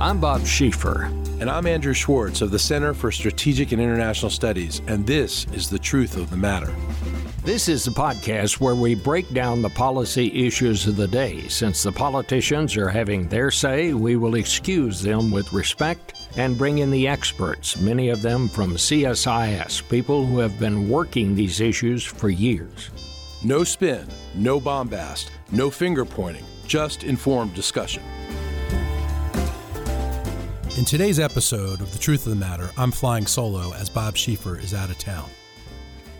I'm Bob Schieffer. And I'm Andrew Schwartz of the Center for Strategic and International Studies, and this is The Truth of the Matter. This is the podcast where we break down the policy issues of the day. Since the politicians are having their say, we will excuse them with respect and bring in the experts, many of them from CSIS, people who have been working these issues for years. No spin, no bombast, no finger pointing, just informed discussion. In today's episode of The Truth of the Matter, I'm flying solo as Bob Schieffer is out of town.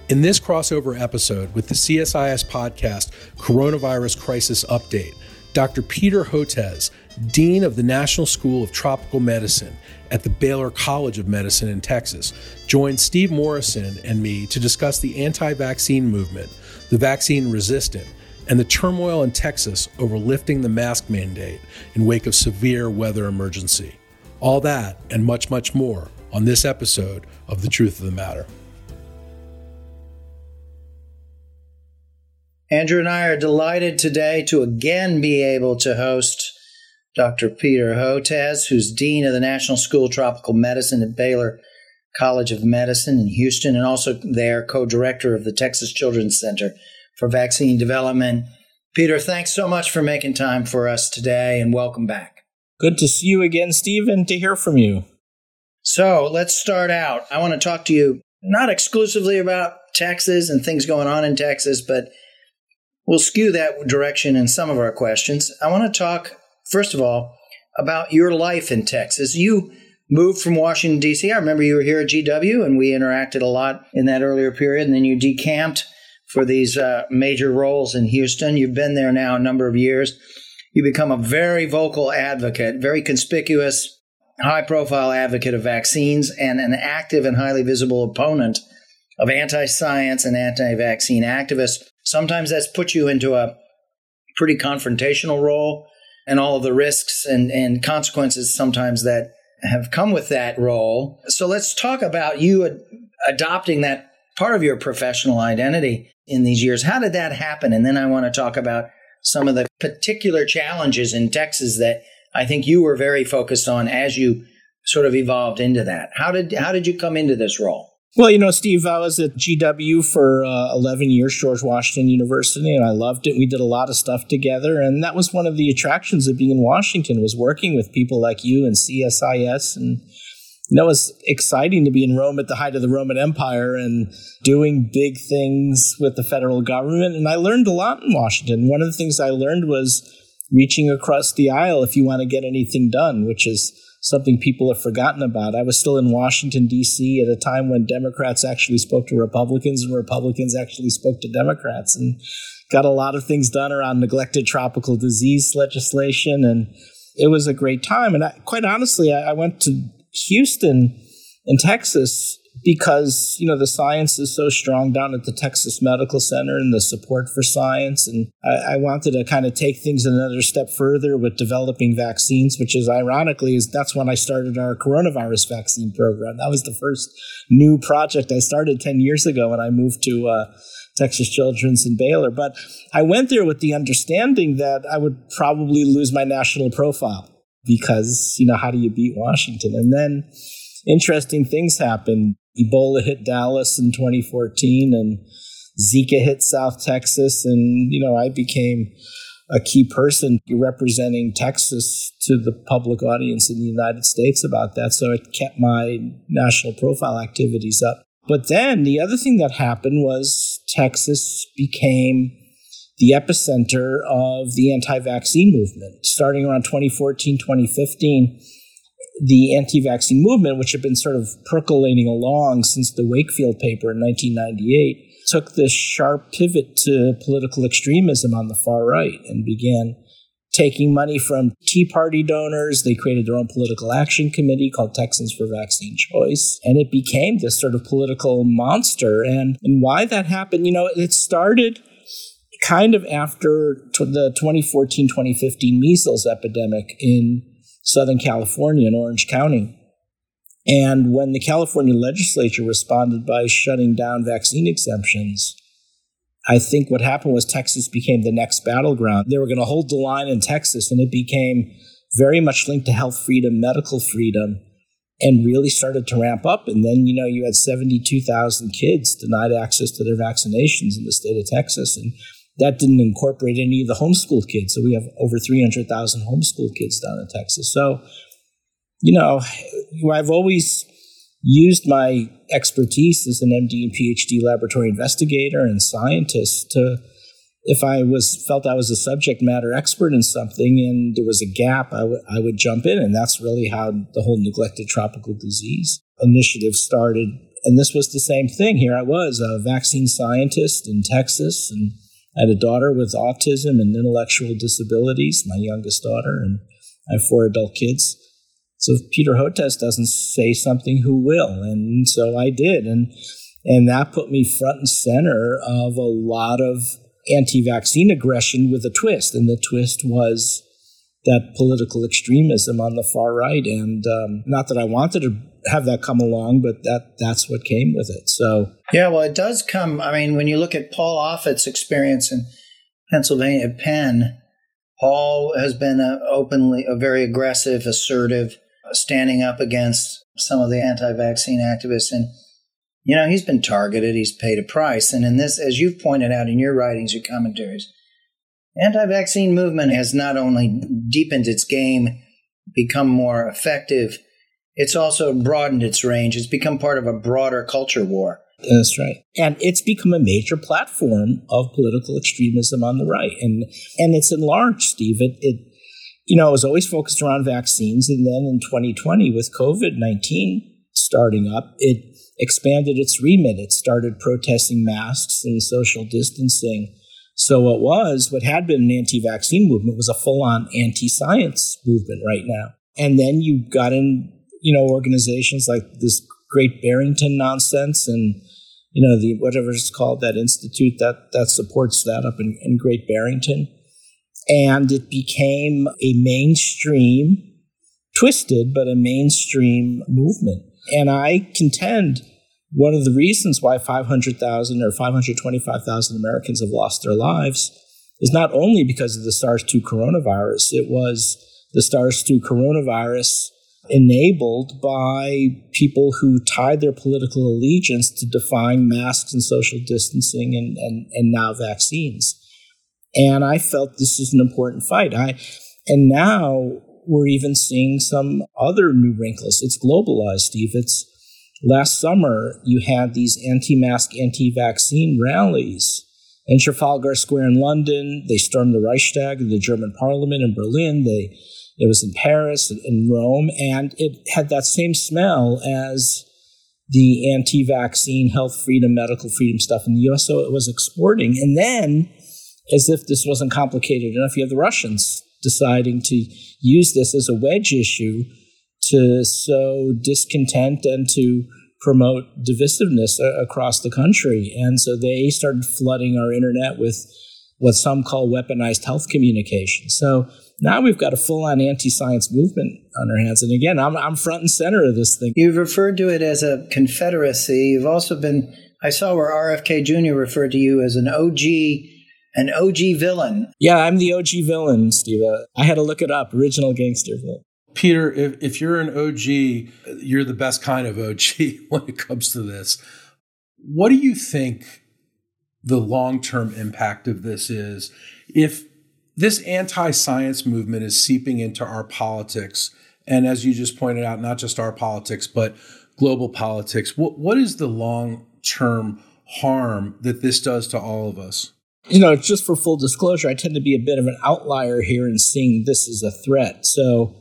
In this crossover episode with the CSIS podcast Coronavirus Crisis Update, Dr. Peter Hotez, Dean of the National School of Tropical Medicine at the Baylor College of Medicine in Texas, joined Steve Morrison and me to discuss the anti vaccine movement, the vaccine resistant, and the turmoil in Texas over lifting the mask mandate in wake of severe weather emergency. All that and much, much more on this episode of The Truth of the Matter. Andrew and I are delighted today to again be able to host Dr. Peter Hotez, who's Dean of the National School of Tropical Medicine at Baylor College of Medicine in Houston, and also there co director of the Texas Children's Center for Vaccine Development. Peter, thanks so much for making time for us today and welcome back. Good to see you again, Steve, and to hear from you. So let's start out. I want to talk to you not exclusively about Texas and things going on in Texas, but we'll skew that direction in some of our questions. I want to talk, first of all, about your life in Texas. You moved from Washington, D.C. I remember you were here at GW and we interacted a lot in that earlier period, and then you decamped for these uh, major roles in Houston. You've been there now a number of years you become a very vocal advocate, very conspicuous, high profile advocate of vaccines, and an active and highly visible opponent of anti science and anti vaccine activists. Sometimes that's put you into a pretty confrontational role and all of the risks and, and consequences sometimes that have come with that role. So let's talk about you ad- adopting that part of your professional identity in these years. How did that happen? And then I want to talk about some of the particular challenges in Texas that I think you were very focused on as you sort of evolved into that. How did how did you come into this role? Well, you know, Steve, I was at GW for uh, 11 years, George Washington University, and I loved it. We did a lot of stuff together, and that was one of the attractions of being in Washington was working with people like you and CSIS and it was exciting to be in Rome at the height of the Roman Empire and doing big things with the federal government. And I learned a lot in Washington. One of the things I learned was reaching across the aisle if you want to get anything done, which is something people have forgotten about. I was still in Washington, D.C. at a time when Democrats actually spoke to Republicans and Republicans actually spoke to Democrats and got a lot of things done around neglected tropical disease legislation. And it was a great time. And I, quite honestly, I, I went to Houston in Texas because you know the science is so strong down at the Texas Medical Center and the support for science, and I, I, wanted to kind of take things another step further with developing vaccines, which is ironically is that's when I started our coronavirus vaccine program. That was the first new project I started ten years ago when I moved to. Uh, Texas Children's and Baylor. But I went there with the understanding that I would probably lose my national profile because, you know, how do you beat Washington? And then interesting things happened. Ebola hit Dallas in 2014 and Zika hit South Texas. And, you know, I became a key person representing Texas to the public audience in the United States about that. So it kept my national profile activities up. But then the other thing that happened was Texas became the epicenter of the anti vaccine movement. Starting around 2014, 2015, the anti vaccine movement, which had been sort of percolating along since the Wakefield paper in 1998, took this sharp pivot to political extremism on the far right and began taking money from Tea Party donors. They created their own political action committee called Texans for Vaccine Choice. And it became this sort of political monster. And, and why that happened, you know, it started kind of after the 2014 2015 measles epidemic in Southern California in Orange County. And when the California legislature responded by shutting down vaccine exemptions, I think what happened was Texas became the next battleground. They were going to hold the line in Texas, and it became very much linked to health freedom, medical freedom, and really started to ramp up. And then, you know, you had 72,000 kids denied access to their vaccinations in the state of Texas. And that didn't incorporate any of the homeschooled kids. So we have over 300,000 homeschooled kids down in Texas. So, you know, I've always used my expertise as an MD and PhD laboratory investigator and scientist to if I was felt I was a subject matter expert in something and there was a gap, I, w- I would jump in, and that's really how the whole neglected tropical disease initiative started. And this was the same thing. Here I was, a vaccine scientist in Texas, and I had a daughter with autism and intellectual disabilities, my youngest daughter, and I have four adult kids. So if Peter Hotez doesn't say something, who will? And so I did, and and that put me front and center of a lot of anti-vaccine aggression with a twist, and the twist was that political extremism on the far right. And um, not that I wanted to have that come along, but that that's what came with it. So yeah, well, it does come. I mean, when you look at Paul Offit's experience in Pennsylvania, Penn, Paul has been a openly a very aggressive, assertive, standing up against some of the anti-vaccine activists and you know, he's been targeted, he's paid a price. And in this, as you've pointed out in your writings, your commentaries, anti-vaccine movement has not only deepened its game, become more effective, it's also broadened its range. It's become part of a broader culture war. That's right. And it's become a major platform of political extremism on the right. And and it's enlarged, Steve. It, it you know, it was always focused around vaccines. And then in 2020, with COVID 19 starting up, it expanded its remit. It started protesting masks and social distancing. So what was, what had been an anti-vaccine movement was a full-on anti-science movement right now. And then you got in, you know, organizations like this Great Barrington nonsense and, you know, the whatever it's called, that institute that that supports that up in, in Great Barrington. And it became a mainstream, twisted, but a mainstream movement. And I contend one of the reasons why 500,000 or 525,000 Americans have lost their lives is not only because of the SARS 2 coronavirus, it was the SARS 2 coronavirus enabled by people who tied their political allegiance to defying masks and social distancing and, and, and now vaccines. And I felt this is an important fight. I, and now we're even seeing some other new wrinkles. It's globalized, Steve. It's Last summer, you had these anti mask, anti vaccine rallies in Trafalgar Square in London. They stormed the Reichstag, the German parliament in Berlin. They, it was in Paris, and Rome, and it had that same smell as the anti vaccine, health freedom, medical freedom stuff in the US. So it was exporting. And then, as if this wasn't complicated enough, you have the Russians deciding to use this as a wedge issue to sow discontent and to promote divisiveness uh, across the country. And so they started flooding our internet with what some call weaponized health communication. So now we've got a full on anti science movement on our hands. And again, I'm, I'm front and center of this thing. You've referred to it as a confederacy. You've also been, I saw where RFK Jr. referred to you as an OG an OG villain. Yeah, I'm the OG villain, Steve. Uh, I had to look it up. Original gangster villain. Peter, if, if you're an OG, you're the best kind of OG when it comes to this. What do you think the long term impact of this is? If this anti science movement is seeping into our politics, and as you just pointed out, not just our politics, but global politics, what, what is the long term harm that this does to all of us? You know, just for full disclosure, I tend to be a bit of an outlier here in seeing this as a threat. So,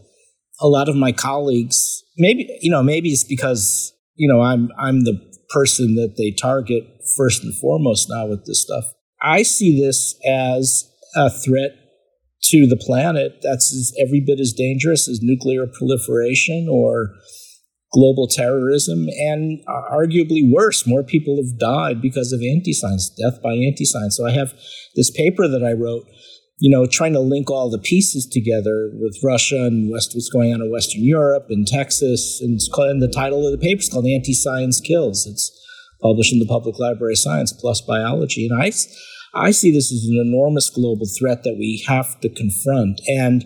a lot of my colleagues, maybe you know, maybe it's because you know I'm I'm the person that they target first and foremost now with this stuff. I see this as a threat to the planet that's every bit as dangerous as nuclear proliferation or global terrorism, and arguably worse. More people have died because of anti-science, death by anti-science. So I have this paper that I wrote you know, trying to link all the pieces together with Russia and West, what's going on in Western Europe and Texas. And, called, and the title of the paper is called Anti Science Kills. It's published in the Public Library of Science PLOS Biology. And I, I see this as an enormous global threat that we have to confront. And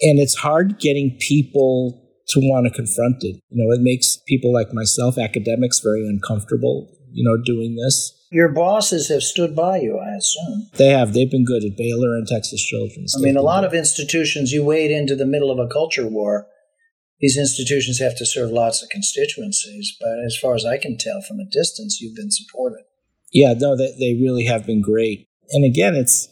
and it's hard getting people to want to confront it. You know, it makes people like myself, academics, very uncomfortable, you know, doing this. Your bosses have stood by you, I assume. They have. They've been good at Baylor and Texas Children's. I mean, a lot good. of institutions, you wade into the middle of a culture war. These institutions have to serve lots of constituencies, but as far as I can tell from a distance, you've been supported. Yeah, no, they, they really have been great. And again, it's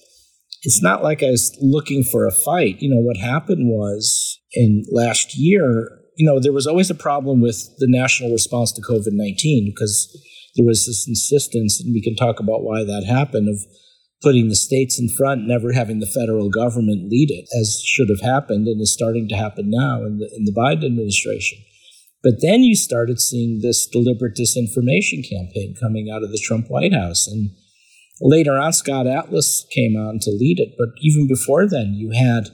it's not like I was looking for a fight. You know, what happened was in last year, you know, there was always a problem with the national response to COVID 19 because there was this insistence, and we can talk about why that happened, of putting the states in front, never having the federal government lead it, as should have happened and is starting to happen now in the, in the Biden administration. But then you started seeing this deliberate disinformation campaign coming out of the Trump White House. And later on, Scott Atlas came on to lead it. But even before then, you had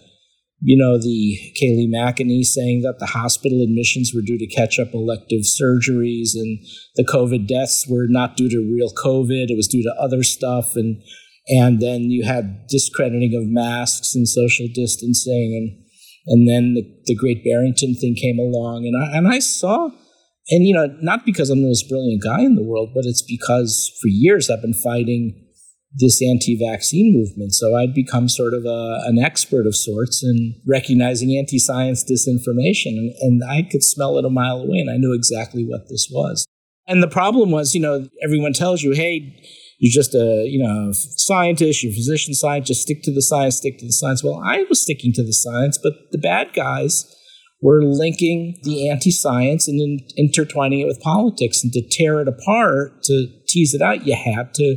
you know, the Kayleigh McEnany saying that the hospital admissions were due to catch up elective surgeries and the COVID deaths were not due to real COVID, it was due to other stuff. And and then you had discrediting of masks and social distancing and and then the, the great Barrington thing came along and I and I saw and you know, not because I'm the most brilliant guy in the world, but it's because for years I've been fighting this anti-vaccine movement. So I'd become sort of a, an expert of sorts in recognizing anti-science disinformation, and, and I could smell it a mile away, and I knew exactly what this was. And the problem was, you know, everyone tells you, hey, you're just a you know scientist, you're a physician scientist, stick to the science, stick to the science. Well, I was sticking to the science, but the bad guys were linking the anti-science and in, intertwining it with politics. And to tear it apart, to tease it out, you had to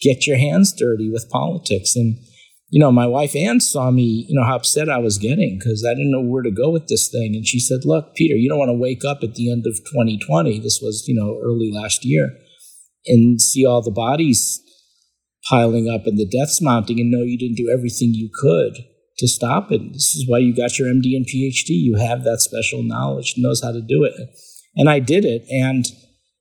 get your hands dirty with politics. And, you know, my wife Ann saw me, you know, how upset I was getting because I didn't know where to go with this thing. And she said, Look, Peter, you don't want to wake up at the end of 2020. This was, you know, early last year and see all the bodies piling up and the deaths mounting and know you didn't do everything you could to stop it. This is why you got your MD and PhD. You have that special knowledge, knows how to do it. And I did it. And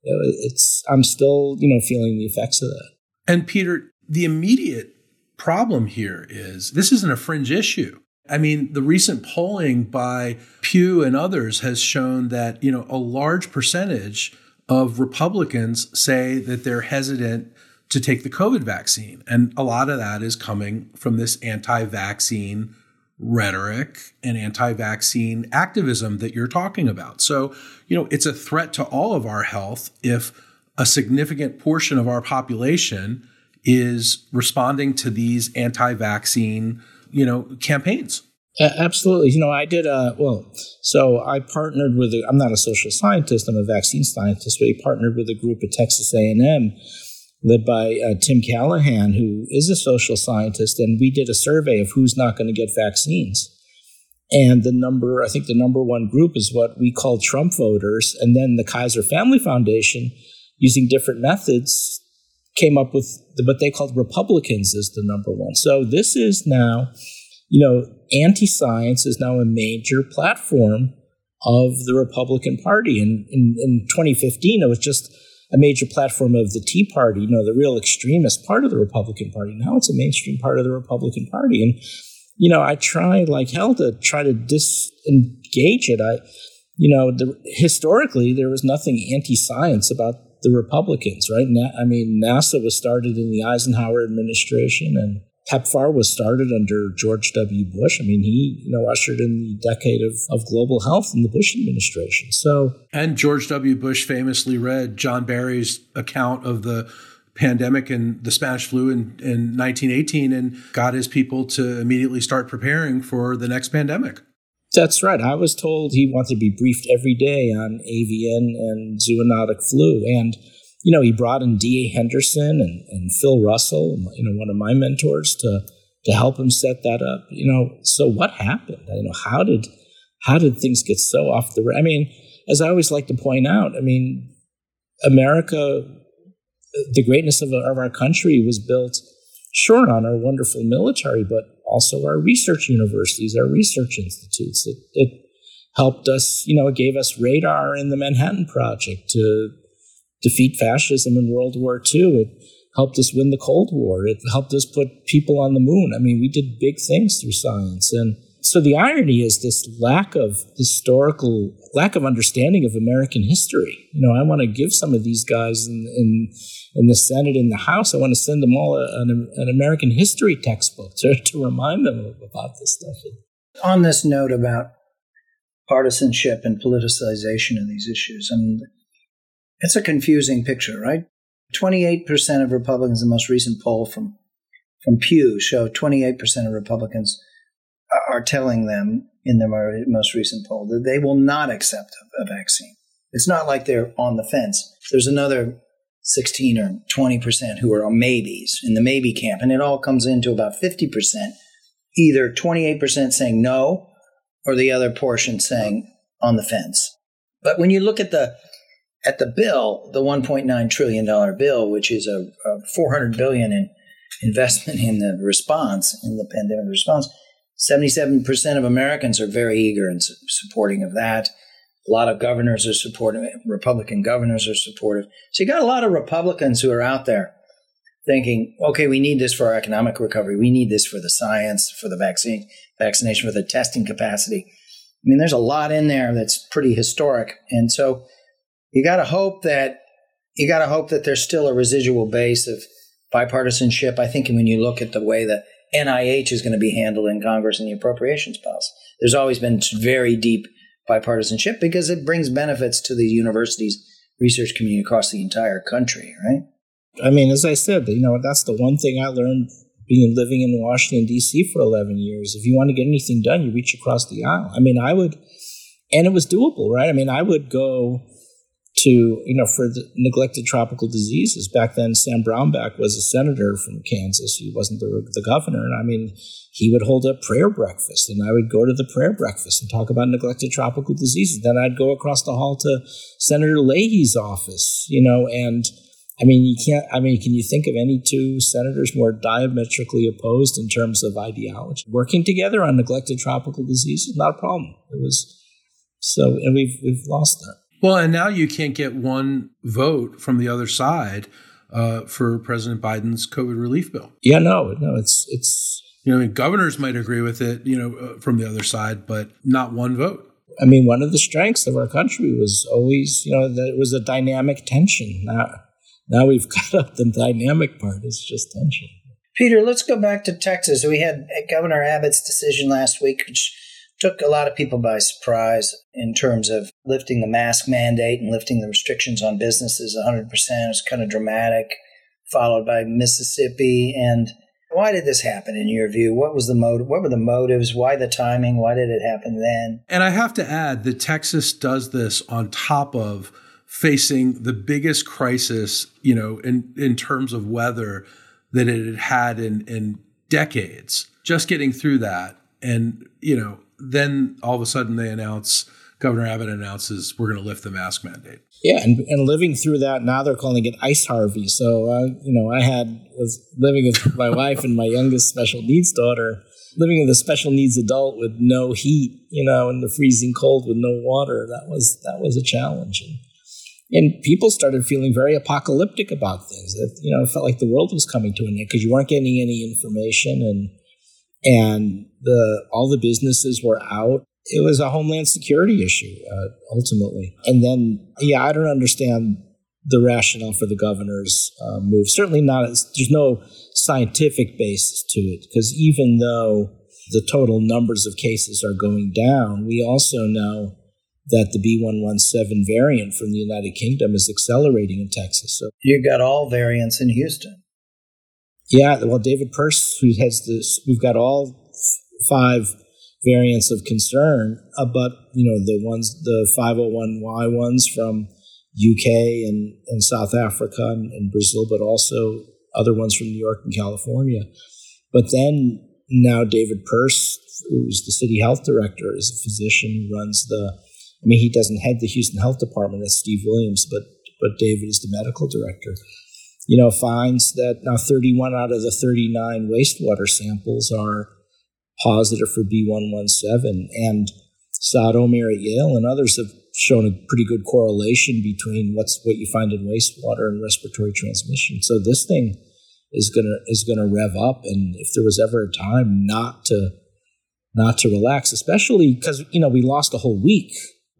it's, I'm still, you know, feeling the effects of that. And Peter, the immediate problem here is this isn't a fringe issue. I mean, the recent polling by Pew and others has shown that, you know, a large percentage of Republicans say that they're hesitant to take the COVID vaccine. And a lot of that is coming from this anti vaccine rhetoric and anti vaccine activism that you're talking about. So, you know, it's a threat to all of our health if a significant portion of our population is responding to these anti-vaccine, you know, campaigns. Absolutely. You know, I did a, well, so I partnered with, I'm not a social scientist, I'm a vaccine scientist, but I partnered with a group at Texas A&M led by uh, Tim Callahan, who is a social scientist, and we did a survey of who's not going to get vaccines. And the number, I think the number one group is what we call Trump voters. And then the Kaiser Family Foundation using different methods, came up with what they called Republicans as the number one. So this is now, you know, anti science is now a major platform of the Republican Party. And in, in 2015, it was just a major platform of the Tea Party, you know, the real extremist part of the Republican Party. Now it's a mainstream part of the Republican Party. And, you know, I try like hell to try to disengage it. I, you know, the, historically, there was nothing anti science about the Republicans, right? Na- I mean, NASA was started in the Eisenhower administration, and PEPFAR was started under George W. Bush. I mean, he you know ushered in the decade of, of global health in the Bush administration. So, and George W. Bush famously read John Barry's account of the pandemic and the Spanish flu in, in 1918 and got his people to immediately start preparing for the next pandemic. That's right. I was told he wanted to be briefed every day on avian and zoonotic flu. And, you know, he brought in D.A. Henderson and, and Phil Russell, you know, one of my mentors, to, to help him set that up. You know, so what happened? You know, how did how did things get so off the I mean, as I always like to point out, I mean, America, the greatness of, of our country was built sure on our wonderful military, but also our research universities, our research institutes. It, it helped us, you know, it gave us radar in the Manhattan Project to defeat fascism in World War II. It helped us win the Cold War. It helped us put people on the moon. I mean, we did big things through science. And so the irony is this lack of historical lack of understanding of American history. You know, I want to give some of these guys in in, in the Senate in the House. I want to send them all a, an, an, American history textbook to, to remind them about this stuff. On this note about partisanship and politicization of these issues, I mean, it's a confusing picture, right? Twenty-eight percent of Republicans, the most recent poll from from Pew, show twenty-eight percent of Republicans are telling them in their most recent poll that they will not accept a vaccine. It's not like they're on the fence. There's another 16 or 20% who are on maybes in the maybe camp, and it all comes into about 50%, either 28% saying no or the other portion saying on the fence. But when you look at the at the bill, the 1.9 trillion dollar bill, which is a, a 400 billion in investment in the response in the pandemic response, 77% of Americans are very eager and supporting of that. A lot of governors are supportive, Republican governors are supportive. So you got a lot of Republicans who are out there thinking, okay, we need this for our economic recovery. We need this for the science, for the vaccine, vaccination, for the testing capacity. I mean, there's a lot in there that's pretty historic. And so you got to hope that you got to hope that there's still a residual base of bipartisanship. I think when you look at the way that NIH is going to be handled in Congress and the appropriations policy. There's always been very deep bipartisanship because it brings benefits to the universities, research community across the entire country, right? I mean, as I said, you know, that's the one thing I learned being living in Washington D.C. for 11 years. If you want to get anything done, you reach across the aisle. I mean, I would, and it was doable, right? I mean, I would go to, you know, for neglected tropical diseases. Back then, Sam Brownback was a senator from Kansas. He wasn't the, the governor. And I mean, he would hold a prayer breakfast, and I would go to the prayer breakfast and talk about neglected tropical diseases. Then I'd go across the hall to Senator Leahy's office, you know, and I mean, you can't, I mean, can you think of any two senators more diametrically opposed in terms of ideology? Working together on neglected tropical diseases, not a problem. It was so, and we've, we've lost that. Well, and now you can't get one vote from the other side uh, for President Biden's COVID relief bill. Yeah, no, no, it's it's you know, I mean, governors might agree with it, you know, uh, from the other side, but not one vote. I mean, one of the strengths of our country was always, you know, that it was a dynamic tension. Now, now we've got up the dynamic part. It's just tension. Peter, let's go back to Texas. We had Governor Abbott's decision last week, which took a lot of people by surprise in terms of lifting the mask mandate and lifting the restrictions on businesses 100%. It was kind of dramatic, followed by Mississippi. And why did this happen in your view? What was the motive? What were the motives? Why the timing? Why did it happen then? And I have to add that Texas does this on top of facing the biggest crisis, you know, in, in terms of weather that it had had in, in decades. Just getting through that and, you know, then all of a sudden they announce Governor Abbott announces we're going to lift the mask mandate. Yeah, and, and living through that now they're calling it Ice Harvey. So uh, you know, I had was living with my wife and my youngest special needs daughter, living with a special needs adult with no heat, you know, in the freezing cold with no water. That was that was a challenge. And, and people started feeling very apocalyptic about things. That you know, it felt like the world was coming to an end because you weren't getting any information and and the all the businesses were out. It was a homeland security issue uh, ultimately. And then, yeah, I don't understand the rationale for the governor's uh, move. Certainly not. There's no scientific basis to it because even though the total numbers of cases are going down, we also know that the B117 variant from the United Kingdom is accelerating in Texas. So you've got all variants in Houston. Yeah, well, David Persse, who has this, we've got all five variants of concern, uh, but you know the ones, the 501y ones from UK and, and South Africa and, and Brazil, but also other ones from New York and California. But then now David Persse, who's the city health director, is a physician who runs the. I mean, he doesn't head the Houston Health Department. That's Steve Williams, but but David is the medical director you know, finds that now 31 out of the 39 wastewater samples are positive for B117. And Omer at Yale and others have shown a pretty good correlation between what's what you find in wastewater and respiratory transmission. So this thing is gonna is gonna rev up. And if there was ever a time not to not to relax, especially because you know we lost a whole week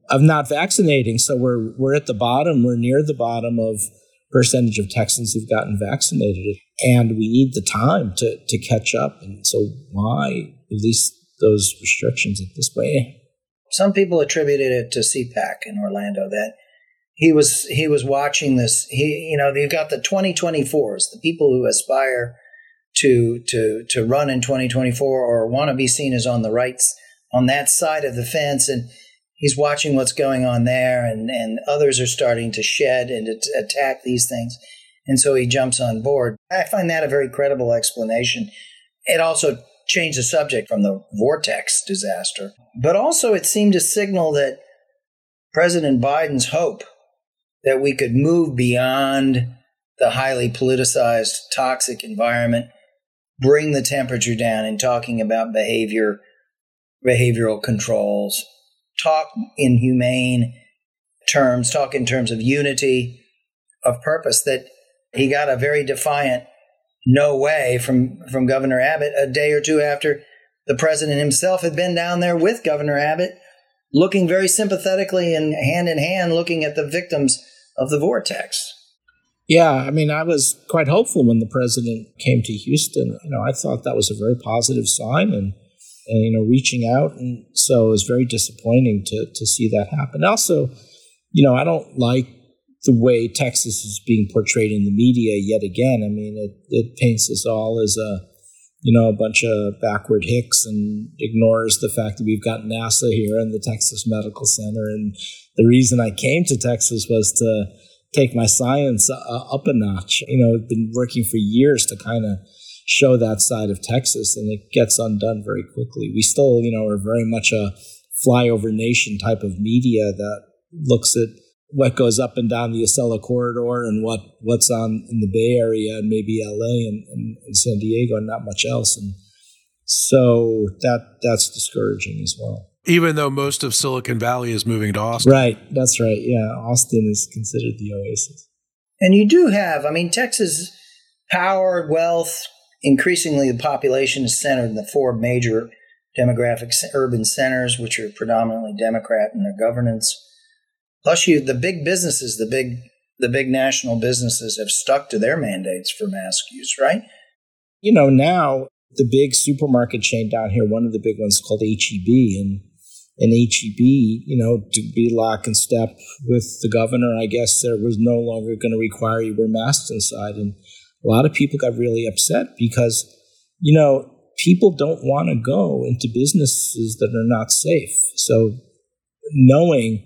of not vaccinating, so we're we're at the bottom, we're near the bottom of percentage of Texans who've gotten vaccinated, and we need the time to to catch up. And so, why release those restrictions at this point? Some people attributed it to CPAC in Orlando that he was he was watching this. He you know they've got the 2024s, the people who aspire to to to run in 2024 or want to be seen as on the rights on that side of the fence and he's watching what's going on there and and others are starting to shed and to attack these things. And so he jumps on board. I find that a very credible explanation. It also changed the subject from the vortex disaster. But also it seemed to signal that president biden's hope that we could move beyond the highly politicized toxic environment bring the temperature down in talking about behavior, behavioral controls, talk in humane terms, talk in terms of unity of purpose, that he got a very defiant no way from, from Governor Abbott a day or two after the president himself had been down there with Governor Abbott, looking very sympathetically and hand in hand, looking at the victims of the vortex. Yeah, I mean, I was quite hopeful when the president came to Houston. You know, I thought that was a very positive sign and, and you know, reaching out. And so it was very disappointing to, to see that happen. Also, you know, I don't like the way Texas is being portrayed in the media yet again. I mean, it, it paints us all as a, you know, a bunch of backward hicks and ignores the fact that we've got NASA here and the Texas Medical Center. And the reason I came to Texas was to, take my science uh, up a notch. You know, I've been working for years to kind of show that side of Texas, and it gets undone very quickly. We still, you know, are very much a flyover nation type of media that looks at what goes up and down the Acela corridor and what what's on in the Bay Area and maybe LA and, and, and San Diego and not much else. And so that that's discouraging as well even though most of Silicon Valley is moving to Austin. Right, that's right. Yeah, Austin is considered the oasis. And you do have, I mean, Texas power, wealth, increasingly the population is centered in the four major demographic urban centers, which are predominantly Democrat in their governance. Plus, you the big businesses, the big the big national businesses have stuck to their mandates for mask use, right? You know, now the big supermarket chain down here, one of the big ones called HEB, and and HEB, you know, to be lock and step with the governor, I guess there was no longer going to require you wear masks inside. And a lot of people got really upset because, you know, people don't want to go into businesses that are not safe. So knowing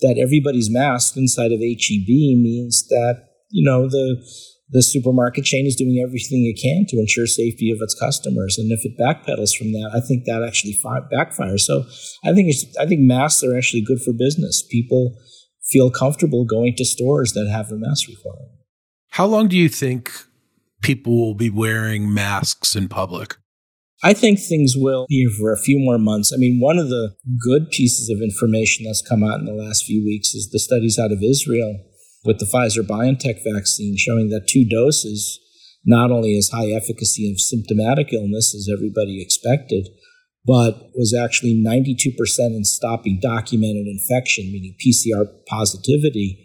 that everybody's masked inside of HEB means that, you know, the the supermarket chain is doing everything it can to ensure safety of its customers. And if it backpedals from that, I think that actually fi- backfires. So I think it's, I think masks are actually good for business. People feel comfortable going to stores that have a mask requirement. How long do you think people will be wearing masks in public? I think things will be for a few more months. I mean, one of the good pieces of information that's come out in the last few weeks is the studies out of Israel with the Pfizer BioNTech vaccine showing that two doses not only has high efficacy of symptomatic illness as everybody expected, but was actually 92% in stopping documented infection, meaning PCR positivity.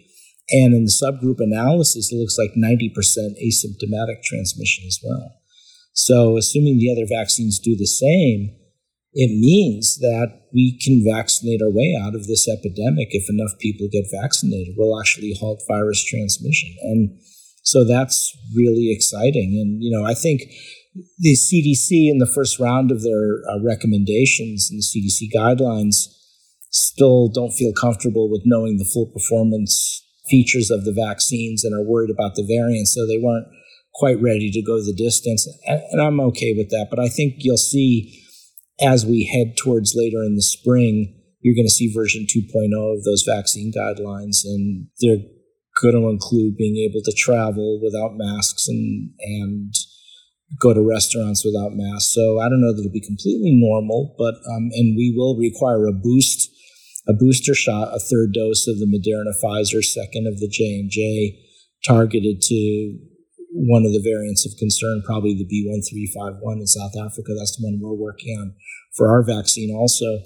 And in the subgroup analysis, it looks like 90% asymptomatic transmission as well. So, assuming the other vaccines do the same, it means that we can vaccinate our way out of this epidemic if enough people get vaccinated. We'll actually halt virus transmission. And so that's really exciting. And, you know, I think the CDC in the first round of their uh, recommendations and the CDC guidelines still don't feel comfortable with knowing the full performance features of the vaccines and are worried about the variants. So they weren't quite ready to go the distance. And, and I'm okay with that. But I think you'll see as we head towards later in the spring, you're going to see version 2.0 of those vaccine guidelines, and they're going to include being able to travel without masks and and go to restaurants without masks. So I don't know that it'll be completely normal, but um, and we will require a boost, a booster shot, a third dose of the Moderna, Pfizer, second of the J and J, targeted to one of the variants of concern, probably the B1351 in South Africa. That's the one we're working on for our vaccine also.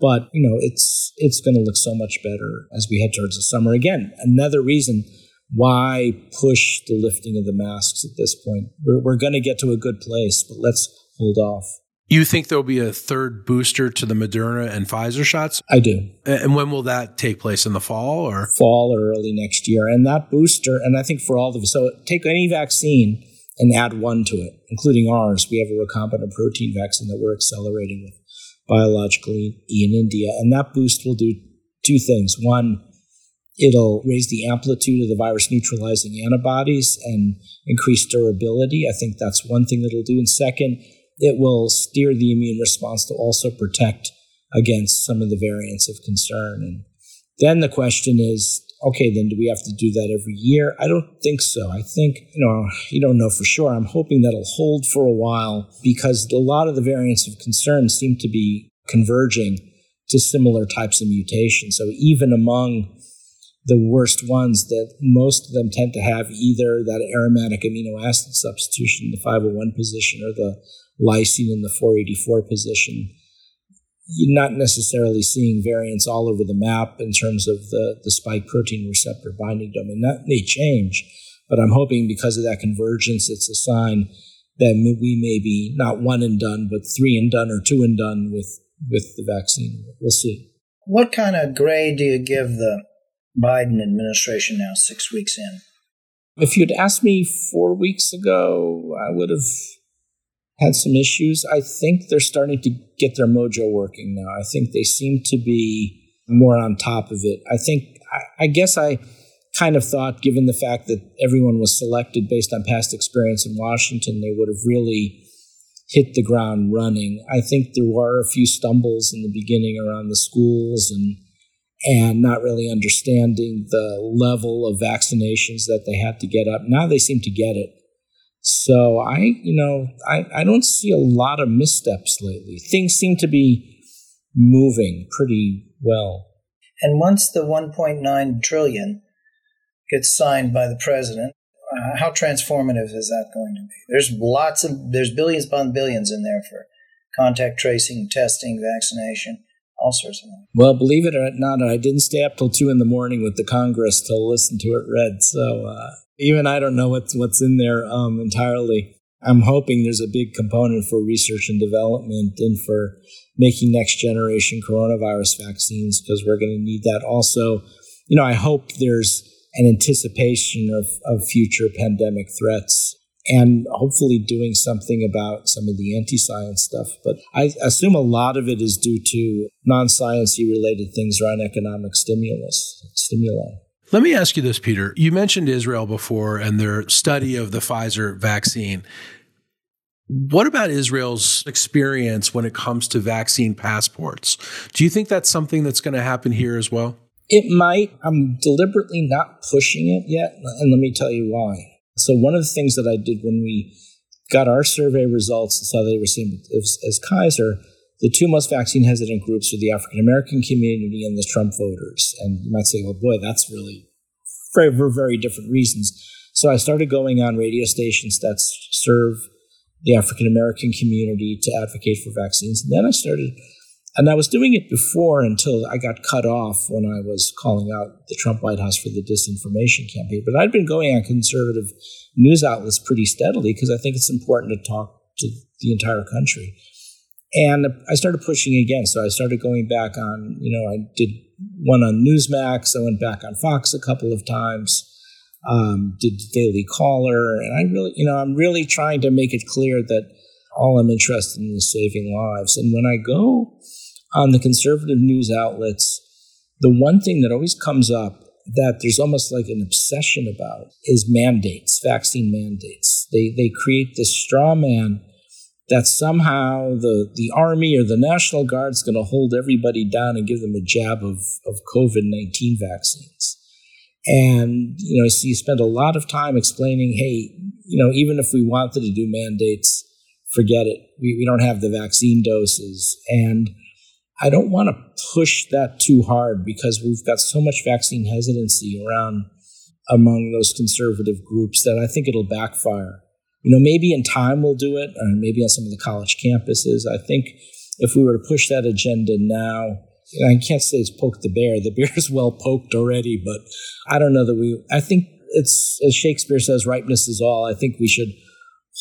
But you know, it's it's going to look so much better as we head towards the summer. Again, another reason why push the lifting of the masks at this point. We're, we're going to get to a good place, but let's hold off. You think there'll be a third booster to the Moderna and Pfizer shots? I do. And when will that take place in the fall or fall or early next year? And that booster, and I think for all of us, so take any vaccine and add one to it, including ours. We have a recombinant protein vaccine that we're accelerating with biologically in India, and that boost will do two things. One, it'll raise the amplitude of the virus neutralizing antibodies and increase durability. I think that's one thing that it'll do. And second, it will steer the immune response to also protect against some of the variants of concern. And then the question is, okay, then do we have to do that every year? I don't think so. I think, you know, you don't know for sure. I'm hoping that'll hold for a while because a lot of the variants of concern seem to be converging to similar types of mutations. So even among the worst ones that most of them tend to have either that aromatic amino acid substitution, the 501 position, or the lysine in the 484 position. You're not necessarily seeing variants all over the map in terms of the, the spike protein receptor binding domain. That may change, but I'm hoping because of that convergence, it's a sign that we may be not one and done, but three and done or two and done with, with the vaccine. We'll see. What kind of grade do you give the Biden administration now, six weeks in? If you'd asked me four weeks ago, I would have had some issues. I think they're starting to get their mojo working now. I think they seem to be more on top of it. I think, I, I guess I kind of thought, given the fact that everyone was selected based on past experience in Washington, they would have really hit the ground running. I think there were a few stumbles in the beginning around the schools and and not really understanding the level of vaccinations that they had to get up. Now they seem to get it. So I, you know, I, I don't see a lot of missteps lately. Things seem to be moving pretty well. And once the 1.9 trillion gets signed by the president, uh, how transformative is that going to be? There's lots of there's billions upon billions in there for contact tracing, testing, vaccination, all sorts of things. Well, believe it or not, I didn't stay up till two in the morning with the Congress to listen to it read. So uh, even I don't know what's what's in there um, entirely. I'm hoping there's a big component for research and development and for making next generation coronavirus vaccines because we're going to need that. Also, you know, I hope there's an anticipation of, of future pandemic threats and hopefully doing something about some of the anti-science stuff. But I assume a lot of it is due to non-sciencey related things around economic stimulus stimuli. Let me ask you this, Peter. You mentioned Israel before and their study of the Pfizer vaccine. What about Israel's experience when it comes to vaccine passports? Do you think that's something that's going to happen here as well? It might. I'm deliberately not pushing it yet, and let me tell you why. So, one of the things that I did when we got our survey results and saw that they were seen as, as Kaiser, the two most vaccine hesitant groups are the African American community and the Trump voters. And you might say, well, boy, that's really for, for very different reasons. So I started going on radio stations that serve the African American community to advocate for vaccines. And then I started, and I was doing it before until I got cut off when I was calling out the Trump White House for the disinformation campaign. But I'd been going on conservative news outlets pretty steadily because I think it's important to talk to the entire country. And I started pushing again. So I started going back on, you know, I did one on Newsmax. I went back on Fox a couple of times. Um, did Daily Caller, and I really, you know, I'm really trying to make it clear that all I'm interested in is saving lives. And when I go on the conservative news outlets, the one thing that always comes up that there's almost like an obsession about is mandates, vaccine mandates. They they create this straw man that somehow the, the army or the National Guard is going to hold everybody down and give them a jab of, of COVID 19 vaccines. And, you know, so you spend a lot of time explaining, hey, you know, even if we wanted to do mandates, forget it. We, we don't have the vaccine doses. And I don't want to push that too hard because we've got so much vaccine hesitancy around among those conservative groups that I think it'll backfire. You know, maybe in time we'll do it, or maybe on some of the college campuses. I think if we were to push that agenda now, I can't say it's poked the bear. The bear is well poked already, but I don't know that we. I think it's as Shakespeare says, ripeness is all. I think we should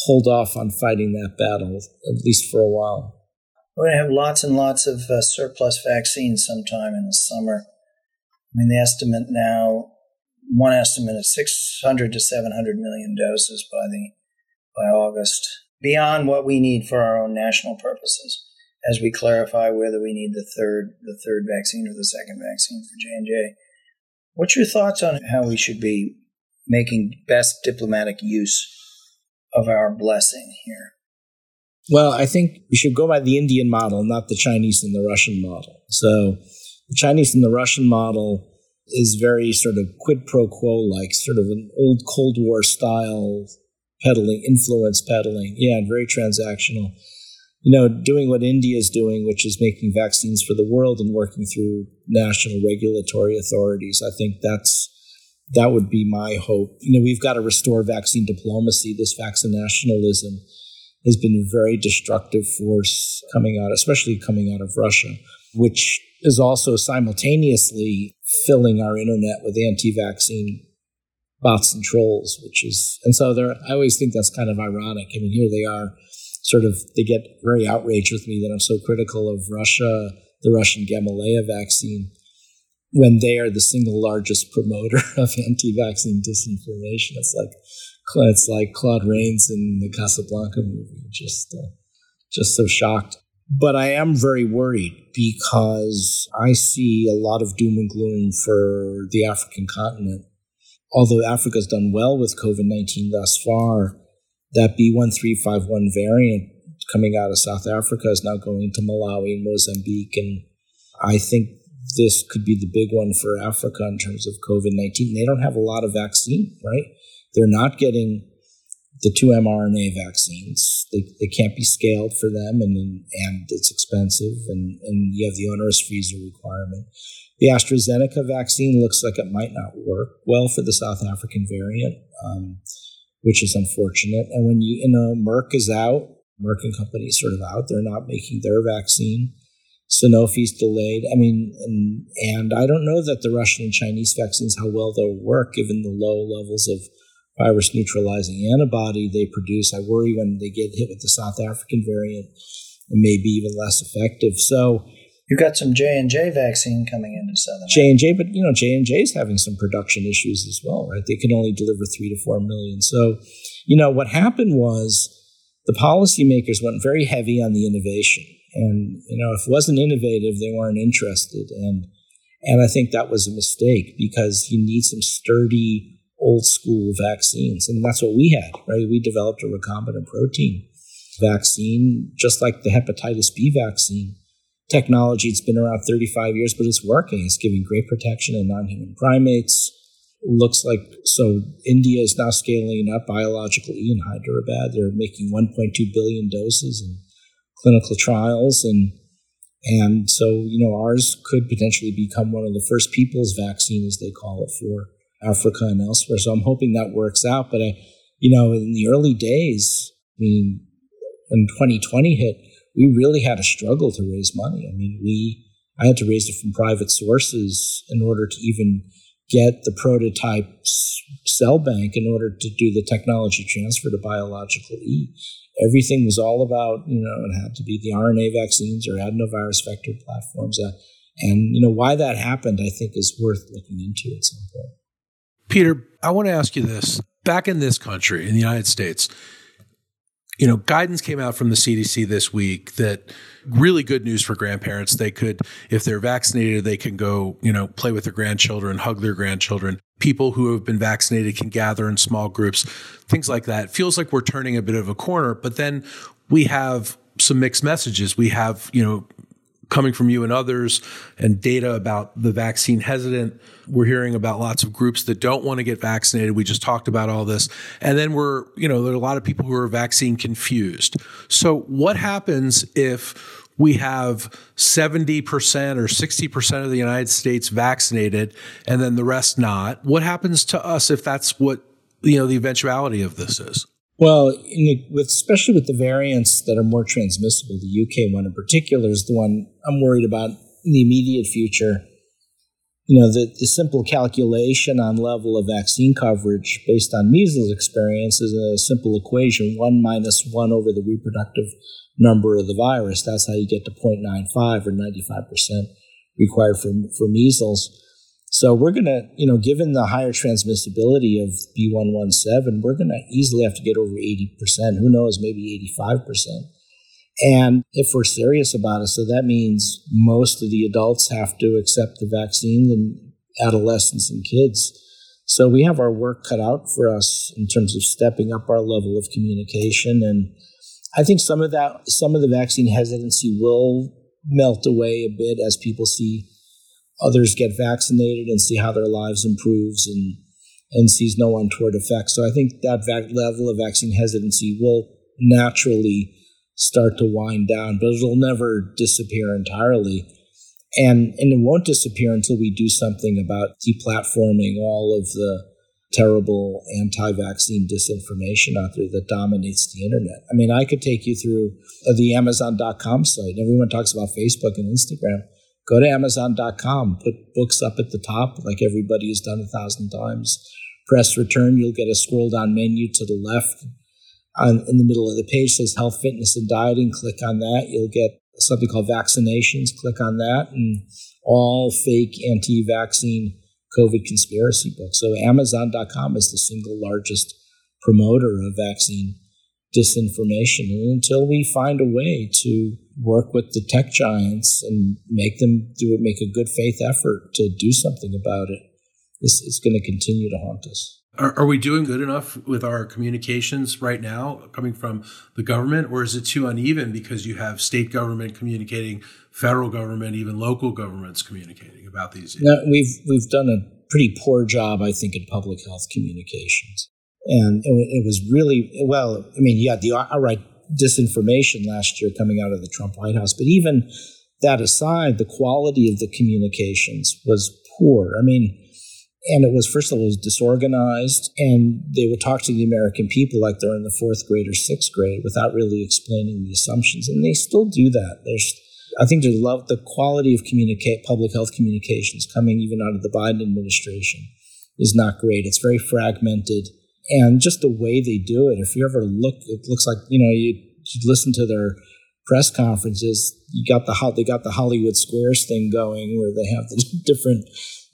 hold off on fighting that battle at least for a while. We're going to have lots and lots of uh, surplus vaccines sometime in the summer. I mean, the estimate now, one estimate is 600 to 700 million doses by the by August, beyond what we need for our own national purposes. As we clarify whether we need the third the third vaccine or the second vaccine for J and J, what's your thoughts on how we should be making best diplomatic use of our blessing here? Well, I think we should go by the Indian model, not the Chinese and the Russian model. So, the Chinese and the Russian model is very sort of quid pro quo like, sort of an old Cold War style peddling, influence peddling. Yeah, and very transactional. You know, doing what India is doing, which is making vaccines for the world and working through national regulatory authorities. I think that's that would be my hope. You know, we've got to restore vaccine diplomacy. This vaccine nationalism has been a very destructive force coming out, especially coming out of Russia, which is also simultaneously filling our internet with anti-vaccine bots and trolls, which is, and so there, I always think that's kind of ironic. I mean, here they are, sort of, they get very outraged with me that I'm so critical of Russia, the Russian Gamaleya vaccine when they are the single largest promoter of anti-vaccine disinformation. It's like it's like Claude Rains in the Casablanca movie. Just uh, just so shocked. But I am very worried because I see a lot of doom and gloom for the African continent. Although Africa's done well with COVID 19 thus far, that B1351 variant coming out of South Africa is now going to Malawi Mozambique. And I think this could be the big one for Africa in terms of COVID 19. They don't have a lot of vaccine, right? They're not getting the two mRNA vaccines. They, they can't be scaled for them, and and it's expensive, and, and you have the onerous freezer requirement. The AstraZeneca vaccine looks like it might not work well for the South African variant, um, which is unfortunate. And when you, you know, Merck is out, Merck and company is sort of out, they're not making their vaccine. Sanofi's delayed. I mean, and, and I don't know that the Russian and Chinese vaccines, how well they'll work given the low levels of virus neutralizing antibody they produce. I worry when they get hit with the South African variant, it may be even less effective. So, you've got some J and J vaccine coming into Southern J and J, but you know J and J is having some production issues as well, right? They can only deliver three to four million. So, you know what happened was the policymakers went very heavy on the innovation and you know, if it wasn't innovative, they weren't interested. And and I think that was a mistake because you need some sturdy old school vaccines. And that's what we had, right? We developed a recombinant protein vaccine, just like the hepatitis B vaccine technology. It's been around 35 years, but it's working. It's giving great protection in non human primates. Looks like so India is now scaling up Biological E in Hyderabad. They're making 1.2 billion doses and clinical trials and and so you know ours could potentially become one of the first people's vaccine as they call it for Africa and elsewhere so I'm hoping that works out but I you know in the early days I mean when 2020 hit we really had a struggle to raise money I mean we I had to raise it from private sources in order to even get the prototype cell bank in order to do the technology transfer to Biological E everything was all about, you know, it had to be the RNA vaccines or adenovirus vector platforms. Uh, and, you know, why that happened, I think, is worth looking into at some point. Peter, I want to ask you this. Back in this country, in the United States, you know, guidance came out from the CDC this week that really good news for grandparents. They could, if they're vaccinated, they can go, you know, play with their grandchildren, hug their grandchildren. People who have been vaccinated can gather in small groups, things like that. It feels like we're turning a bit of a corner, but then we have some mixed messages. We have, you know, coming from you and others and data about the vaccine hesitant. We're hearing about lots of groups that don't want to get vaccinated. We just talked about all this. And then we're, you know, there are a lot of people who are vaccine confused. So what happens if we have 70% or 60% of the United States vaccinated and then the rest not. What happens to us if that's what, you know, the eventuality of this is? Well, with, especially with the variants that are more transmissible, the UK one in particular is the one I'm worried about in the immediate future. You know, the, the simple calculation on level of vaccine coverage based on measles experience is a simple equation, one minus one over the reproductive number of the virus. That's how you get to 0.95 or 95% required for, for measles. So we're going to, you know, given the higher transmissibility of B117, we're going to easily have to get over 80%. Who knows, maybe 85%. And if we're serious about it, so that means most of the adults have to accept the vaccine and adolescents and kids. So we have our work cut out for us in terms of stepping up our level of communication and I think some of that, some of the vaccine hesitancy will melt away a bit as people see others get vaccinated and see how their lives improves and and sees no untoward effects. So I think that level of vaccine hesitancy will naturally start to wind down, but it'll never disappear entirely. And and it won't disappear until we do something about deplatforming all of the terrible anti-vaccine disinformation out there that dominates the internet. I mean, I could take you through the Amazon.com site. Everyone talks about Facebook and Instagram. Go to Amazon.com, put books up at the top, like everybody has done a thousand times. Press return, you'll get a scroll down menu to the left. On, in the middle of the page says health, fitness, and dieting. Click on that. You'll get something called vaccinations. Click on that, and all fake anti vaccine COVID conspiracy books. So Amazon.com is the single largest promoter of vaccine disinformation. And until we find a way to work with the tech giants and make them do it, make a good faith effort to do something about it, this is going to continue to haunt us. Are, are, we doing good enough with our communications right now coming from the government, or is it too uneven because you have state government communicating, federal government, even local governments communicating about these? No, we've we've done a pretty poor job, I think, in public health communications, and it, it was really well. I mean, yeah, the outright disinformation last year coming out of the Trump White House, but even that aside, the quality of the communications was poor. I mean and it was, first of all, it was disorganized, and they would talk to the American people like they're in the fourth grade or sixth grade without really explaining the assumptions. And they still do that. There's, I think they love the quality of communicate public health communications coming even out of the Biden administration is not great. It's very fragmented. And just the way they do it, if you ever look, it looks like, you know, you, you listen to their press conferences, you got the, they got the Hollywood Squares thing going where they have the different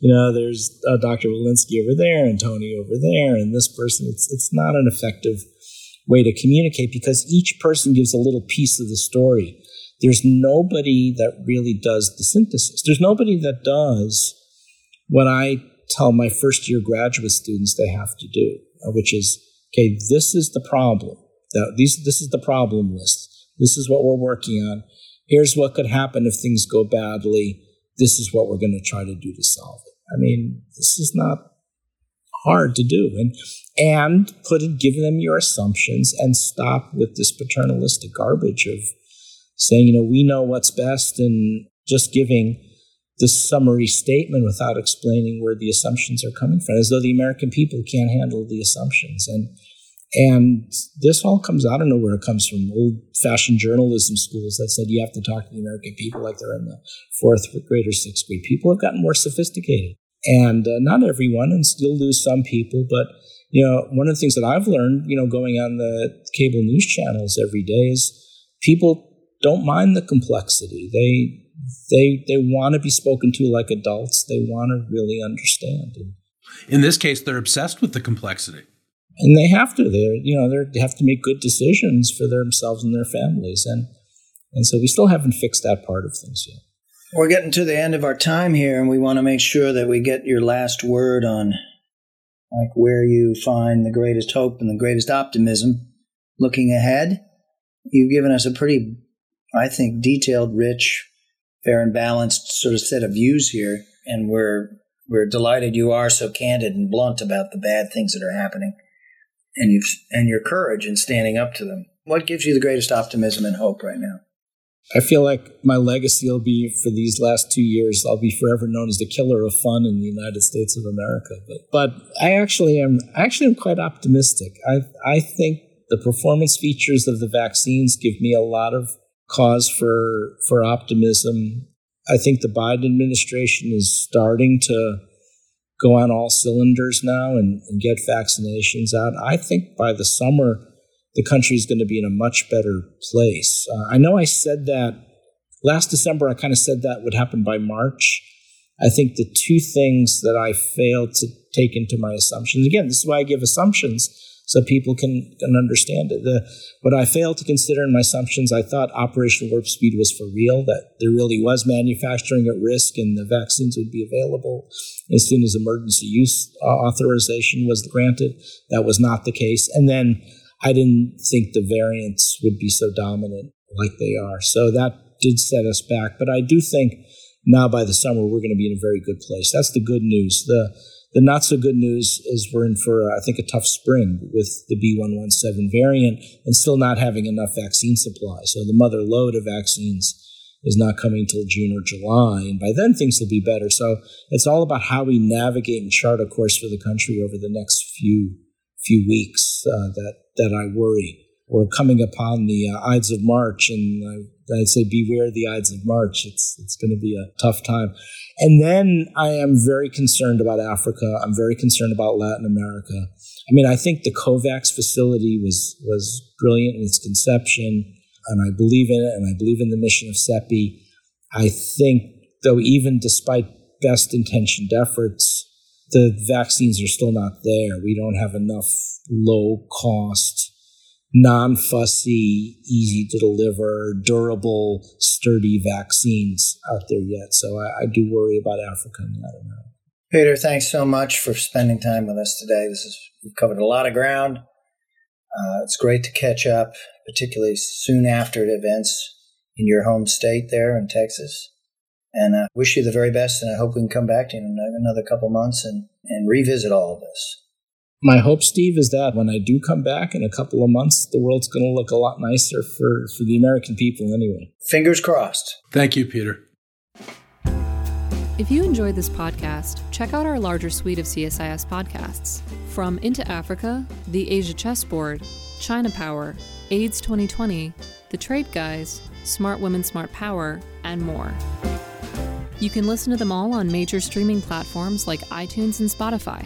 you know, there's uh, Dr. Walensky over there and Tony over there and this person. It's, it's not an effective way to communicate because each person gives a little piece of the story. There's nobody that really does the synthesis. There's nobody that does what I tell my first year graduate students they have to do, Uh, which is, okay, this is the problem. That these, this is the problem list. This is what we're working on. Here's what could happen if things go badly. This is what we're going to try to do to solve it. I mean, this is not hard to do. And and put it, give them your assumptions and stop with this paternalistic garbage of saying, you know, we know what's best and just giving this summary statement without explaining where the assumptions are coming from, as though the American people can't handle the assumptions. And and this all comes, I don't know where it comes from, old fashioned journalism schools that said you have to talk to the American people like they're in the fourth grade or sixth grade. People have gotten more sophisticated. And uh, not everyone, and still lose some people. But, you know, one of the things that I've learned, you know, going on the cable news channels every day is people don't mind the complexity. They, they, they want to be spoken to like adults. They want to really understand. In this case, they're obsessed with the complexity and they have to. They you know they have to make good decisions for themselves and their families, and and so we still haven't fixed that part of things yet. We're getting to the end of our time here, and we want to make sure that we get your last word on like where you find the greatest hope and the greatest optimism looking ahead. You've given us a pretty, I think, detailed, rich, fair, and balanced sort of set of views here, and we're we're delighted you are so candid and blunt about the bad things that are happening and you and your courage in standing up to them. What gives you the greatest optimism and hope right now? I feel like my legacy will be for these last two years. I'll be forever known as the killer of fun in the United States of America. But, but I actually am I actually am quite optimistic. I I think the performance features of the vaccines give me a lot of cause for for optimism. I think the Biden administration is starting to go on all cylinders now and, and get vaccinations out. I think by the summer the country is going to be in a much better place. Uh, I know I said that last December, I kind of said that would happen by March. I think the two things that I failed to take into my assumptions, again, this is why I give assumptions so people can, can understand it. The, what I failed to consider in my assumptions, I thought Operation Warp Speed was for real, that there really was manufacturing at risk and the vaccines would be available as soon as emergency use uh, authorization was granted. That was not the case. And then I didn't think the variants would be so dominant like they are. So that did set us back. But I do think now by the summer we're going to be in a very good place. That's the good news. The the not so good news is we're in for I think a tough spring with the B117 variant and still not having enough vaccine supply. So the mother lode of vaccines is not coming till June or July, and by then things will be better. So it's all about how we navigate and chart a course for the country over the next few few weeks uh, that that I worry. We're coming upon the uh, Ides of March, and I, I say beware the Ides of March. It's it's going to be a tough time. And then I am very concerned about Africa. I'm very concerned about Latin America. I mean, I think the COVAX facility was was brilliant in its conception, and I believe in it, and I believe in the mission of CEPI. I think, though, even despite best intentioned efforts, the vaccines are still not there. We don't have enough low cost, non fussy, easy to deliver, durable, sturdy vaccines out there yet. So I, I do worry about Africa. Peter, thanks so much for spending time with us today. This is we've covered a lot of ground. Uh, it's great to catch up, particularly soon after events in your home state there in Texas. And I wish you the very best, and I hope we can come back to you in another couple months and, and revisit all of this. My hope, Steve, is that when I do come back in a couple of months, the world's going to look a lot nicer for, for the American people anyway. Fingers crossed. Thank you, Peter. If you enjoyed this podcast, check out our larger suite of CSIS podcasts from Into Africa, The Asia Chessboard, China Power, AIDS 2020, The Trade Guys, Smart Women, Smart Power, and more. You can listen to them all on major streaming platforms like iTunes and Spotify.